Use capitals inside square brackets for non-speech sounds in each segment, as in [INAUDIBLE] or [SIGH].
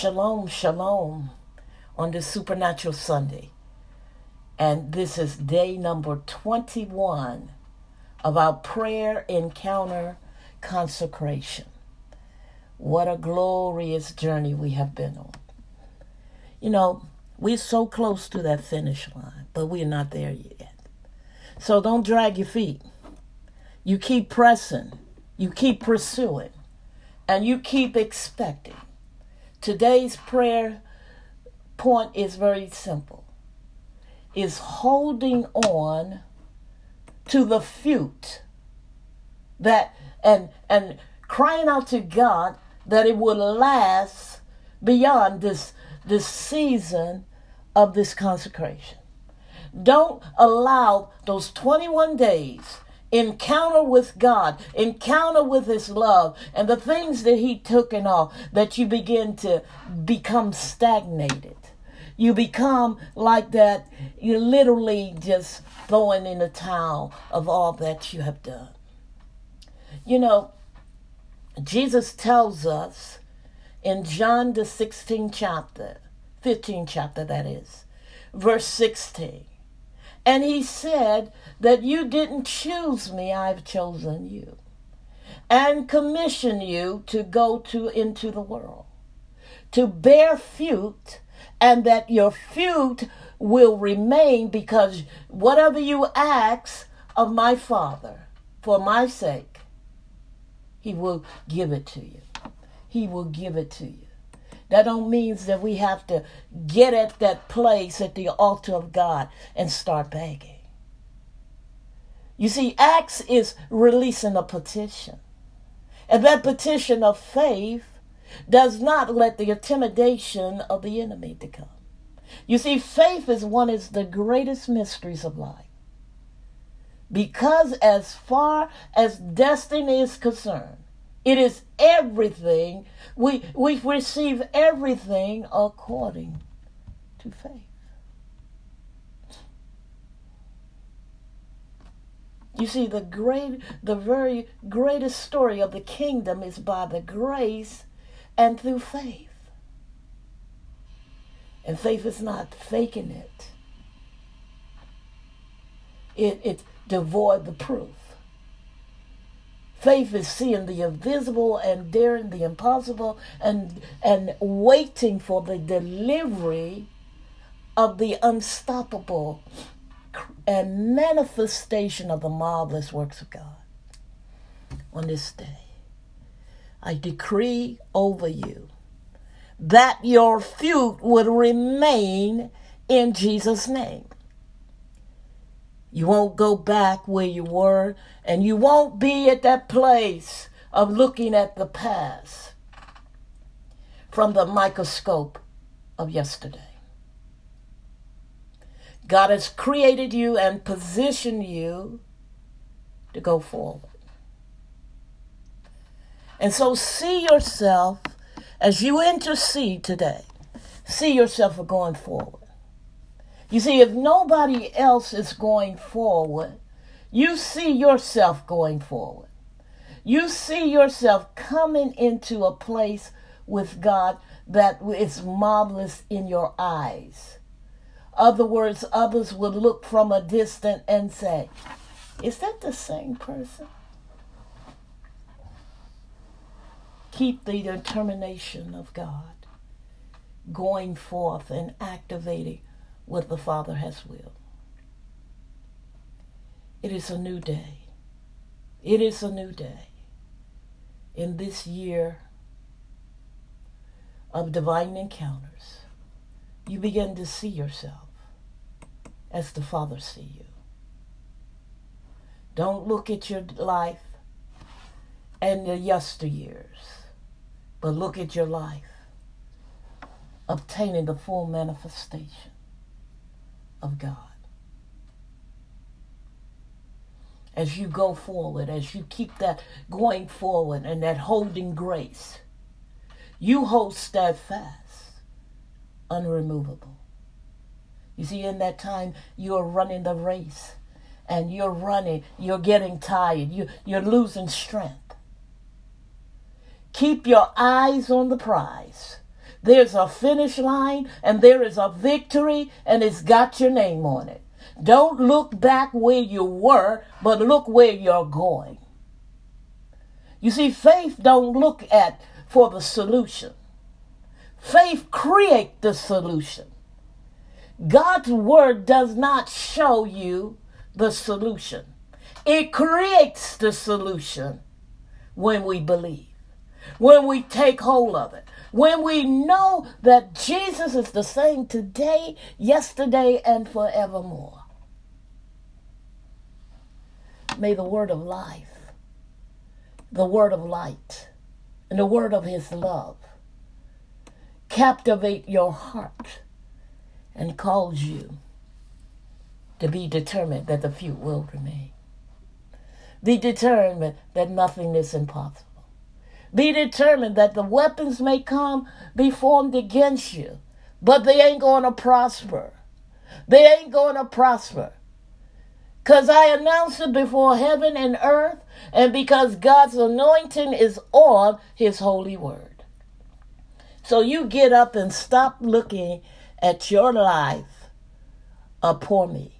Shalom, shalom on this Supernatural Sunday. And this is day number 21 of our prayer encounter consecration. What a glorious journey we have been on. You know, we're so close to that finish line, but we're not there yet. So don't drag your feet. You keep pressing, you keep pursuing, and you keep expecting. Today's prayer point is very simple. Is holding on to the fruit that and and crying out to God that it will last beyond this this season of this consecration. Don't allow those 21 days encounter with God, encounter with His love, and the things that He took and all, that you begin to become stagnated. You become like that, you're literally just throwing in the towel of all that you have done. You know, Jesus tells us in John the 16th chapter, 15th chapter, that is, verse 16. And he said that you didn't choose me, I've chosen you. And commission you to go to into the world, to bear fruit, and that your fruit will remain because whatever you ask of my Father for my sake, he will give it to you. He will give it to you. That don't means that we have to get at that place at the altar of God and start begging. You see, Acts is releasing a petition. And that petition of faith does not let the intimidation of the enemy to come. You see, faith is one of the greatest mysteries of life. Because as far as destiny is concerned, it is everything. We, we receive everything according to faith. You see, the great, the very greatest story of the kingdom is by the grace and through faith. And faith is not faking it. It it's devoid the proof. Faith is seeing the invisible and daring the impossible and and waiting for the delivery of the unstoppable and manifestation of the marvelous works of God. On this day, I decree over you that your fruit would remain in Jesus' name. You won't go back where you were, and you won't be at that place of looking at the past from the microscope of yesterday. God has created you and positioned you to go forward. And so see yourself as you intercede today, see yourself going forward. You see, if nobody else is going forward, you see yourself going forward. You see yourself coming into a place with God that is marvelous in your eyes. Other words, others would look from a distance and say, Is that the same person? Keep the determination of God going forth and activating what the Father has willed. It is a new day. It is a new day. In this year of divine encounters, you begin to see yourself as the Father sees you. Don't look at your life and the yesteryears, but look at your life obtaining the full manifestation of God. As you go forward, as you keep that going forward and that holding grace, you hold steadfast, unremovable. You see, in that time, you're running the race and you're running, you're getting tired, you, you're losing strength. Keep your eyes on the prize There's a finish line and there is a victory and it's got your name on it. Don't look back where you were, but look where you're going. You see, faith don't look at for the solution. Faith create the solution. God's word does not show you the solution. It creates the solution when we believe, when we take hold of it, when we know that Jesus is the same today, yesterday, and forevermore. May the word of life, the word of light, and the word of his love captivate your heart and cause you to be determined that the few will remain. Be determined that nothing is impossible. Be determined that the weapons may come be formed against you, but they ain't going to prosper. They ain't going to prosper. Because I announced it before heaven and earth, and because God's anointing is on his holy word. So you get up and stop looking at your life a poor me.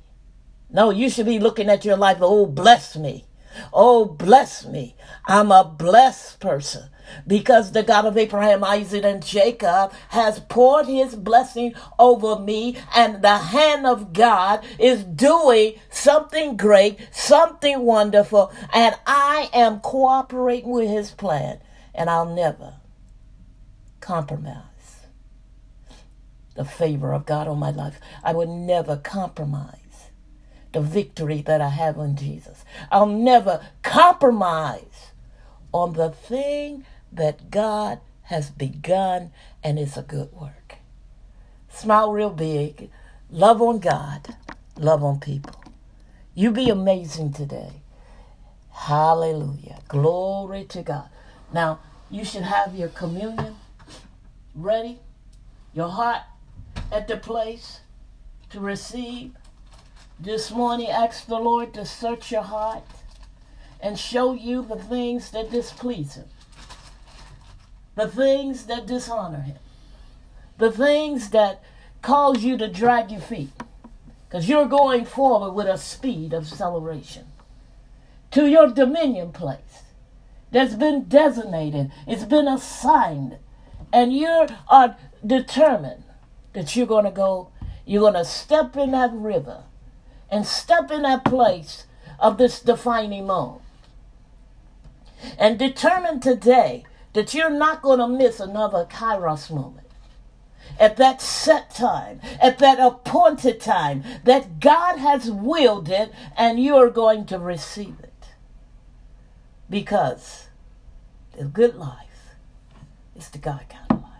No, you should be looking at your life, oh, bless me. Oh, bless me. I'm a blessed person because the God of Abraham, Isaac, and Jacob has poured his blessing over me, and the hand of God is doing something great, something wonderful, and I am cooperating with his plan, and I'll never compromise the favor of God on my life. I will never compromise the victory that I have in Jesus. I'll never compromise on the thing that God has begun and it's a good work. Smile real big. Love on God. Love on people. You be amazing today. Hallelujah. Glory to God. Now, you should have your communion ready, your heart at the place to receive this morning, ask the Lord to search your heart and show you the things that displease Him, the things that dishonor Him, the things that cause you to drag your feet, because you're going forward with a speed of acceleration to your dominion place that's been designated, it's been assigned, and you are determined that you're going to go, you're going to step in that river and step in that place of this defining moment. And determine today that you're not going to miss another Kairos moment. At that set time, at that appointed time, that God has willed it, and you are going to receive it. Because the good life is the God kind of life.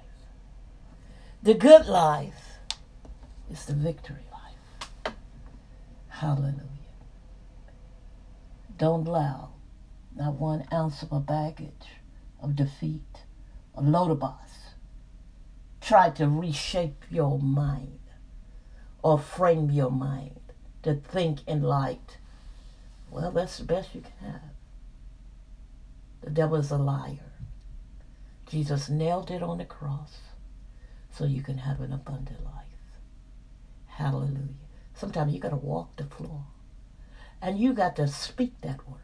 The good life is the victory. Hallelujah. Don't allow not one ounce of a baggage of defeat, of Lodabos, try to reshape your mind or frame your mind to think in light. Well, that's the best you can have. The devil is a liar. Jesus nailed it on the cross so you can have an abundant life. Hallelujah. Sometimes you got to walk the floor. And you got to speak that word.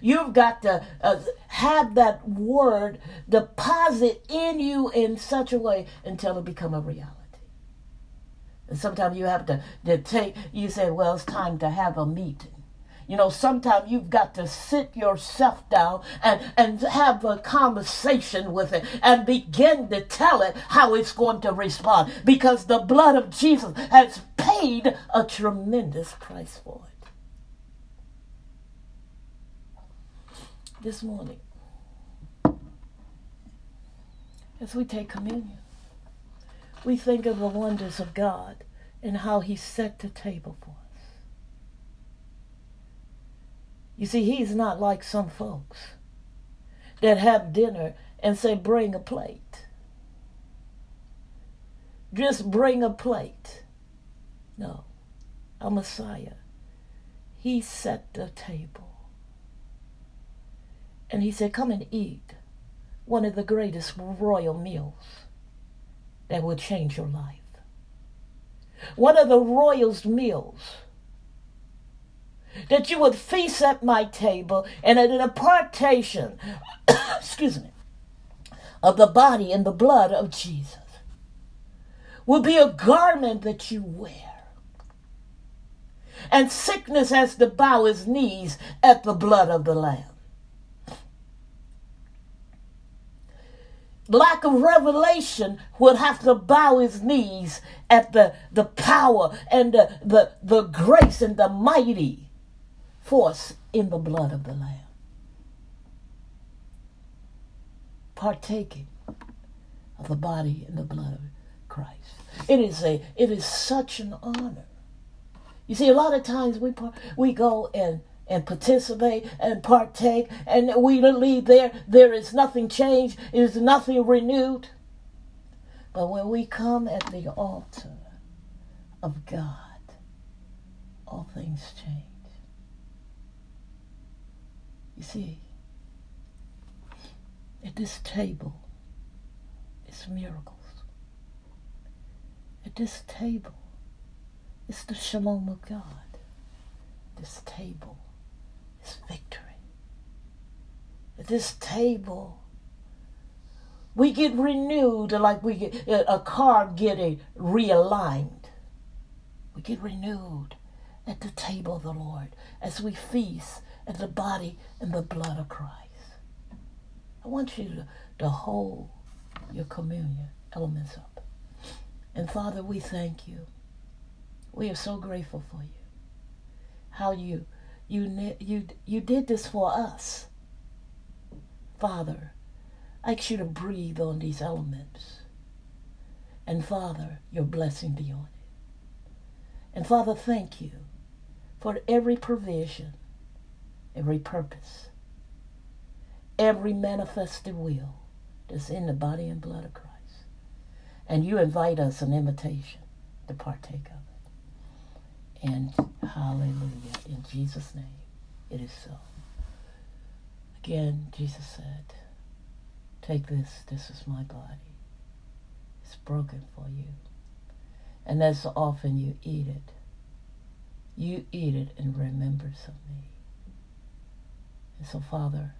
You've got to uh, have that word deposit in you in such a way until it become a reality. And sometimes you have to, to take, you say, well, it's time to have a meeting. You know, sometimes you've got to sit yourself down and, and have a conversation with it and begin to tell it how it's going to respond because the blood of Jesus has paid a tremendous price for it. This morning, as we take communion, we think of the wonders of God and how He set the table for us. You see, he's not like some folks that have dinner and say, bring a plate. Just bring a plate. No, a Messiah. He set the table. And he said, come and eat one of the greatest royal meals that will change your life. One of the royal's meals that you would feast at my table and at an impartation, [COUGHS] excuse me, of the body and the blood of Jesus will be a garment that you wear. And sickness has to bow his knees at the blood of the Lamb. lack of revelation would have to bow his knees at the, the power and the, the, the grace and the mighty force in the blood of the Lamb. Partaking of the body and the blood of Christ. It is a it is such an honor. You see, a lot of times we we go and and participate and partake, and we leave there. There is nothing changed, it is nothing renewed. But when we come at the altar of God, all things change. You see, at this table, it's miracles. At this table, it's the shalom of God. This table is victory. At this table, we get renewed like we get a car getting realigned. We get renewed at the table of the Lord as we feast at the body and the blood of Christ. I want you to, to hold your communion elements up. And Father, we thank you. We are so grateful for you. How you you, you, you did this for us. Father, I ask you to breathe on these elements. And Father, your blessing be on it. And Father, thank you for every provision, every purpose, every manifested will that's in the body and blood of Christ. And you invite us an invitation to partake of. And hallelujah. In Jesus' name, it is so. Again, Jesus said, Take this, this is my body. It's broken for you. And as often you eat it, you eat it in remembrance of me. And so, Father,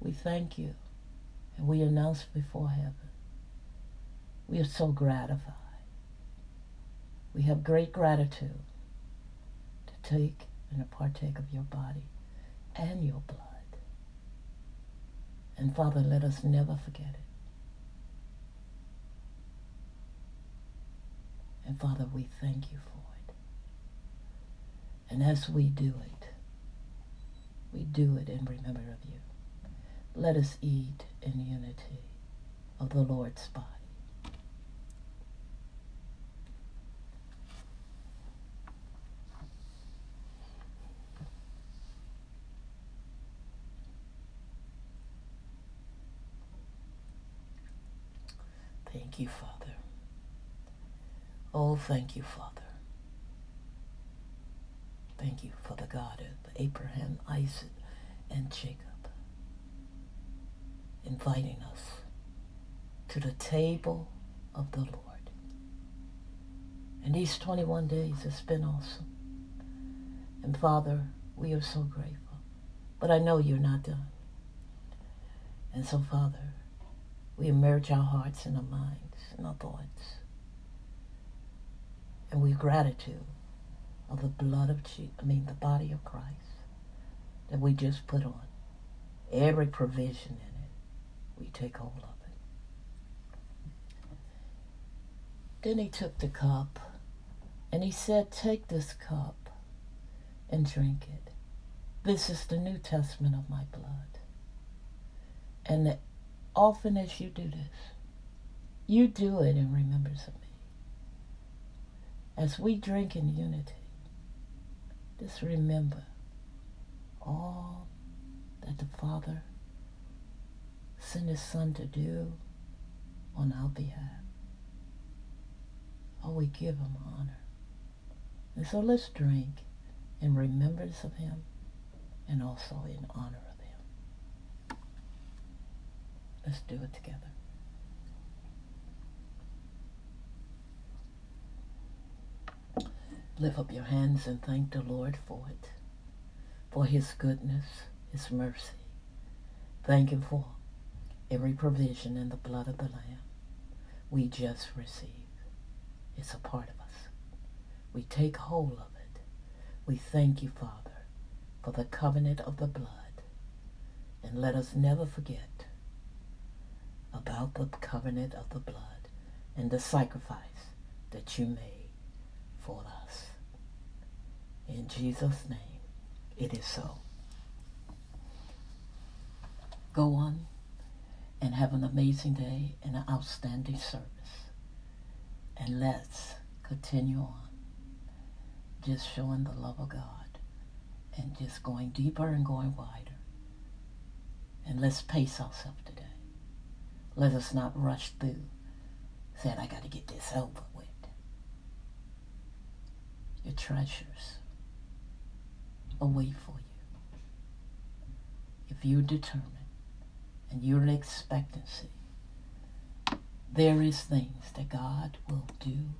we thank you and we announce before heaven. We are so gratified. We have great gratitude take and partake of your body and your blood. And Father, let us never forget it. And Father, we thank you for it. And as we do it, we do it in remember of you. Let us eat in unity of the Lord's body. Thank you, Father. Oh, thank you, Father. Thank you for the God of Abraham, Isaac, and Jacob inviting us to the table of the Lord. And these 21 days has been awesome. And Father, we are so grateful. But I know you're not done. And so, Father, we immerse our hearts and our minds and our thoughts. And we gratitude of the blood of Jesus, I mean the body of Christ that we just put on. Every provision in it, we take hold of it. Then he took the cup and he said, Take this cup and drink it. This is the New Testament of my blood. And often as you do this, you do it in remembrance of me. As we drink in unity, just remember all that the Father sent His Son to do on our behalf. Oh, we give Him honor. And so let's drink in remembrance of Him and also in honor of him. Let's do it together. Lift up your hands and thank the Lord for it, for His goodness, His mercy. Thank Him for every provision in the blood of the Lamb we just received. It's a part of us. We take hold of it. We thank you, Father, for the covenant of the blood. And let us never forget about the covenant of the blood and the sacrifice that you made for us. In Jesus' name, it is so. Go on and have an amazing day and an outstanding service. And let's continue on just showing the love of God and just going deeper and going wider. And let's pace ourselves today. Let us not rush through saying, I got to get this over with. Your treasures await for you. If you're determined and you're in expectancy, there is things that God will do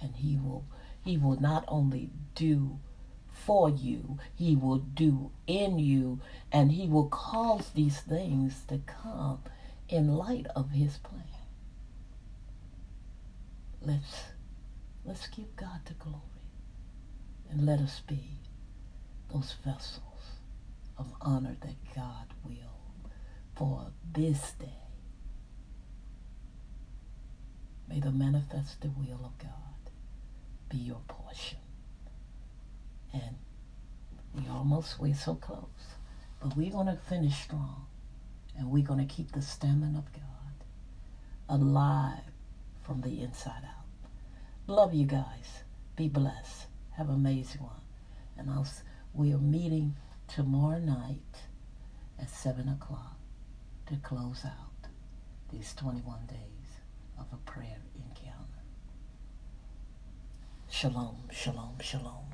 and he will he will not only do for you, he will do in you and he will cause these things to come in light of his plan. Let's let's give God the glory and let us be those vessels of honor that God will for this day. May the manifested will of God be your portion. And we almost, we're so close, but we're going to finish strong. And we're going to keep the stamina of God alive from the inside out. Love you guys. Be blessed. Have an amazing one. And I'll, we are meeting tomorrow night at 7 o'clock to close out these 21 days of a prayer encounter. Shalom, shalom, shalom.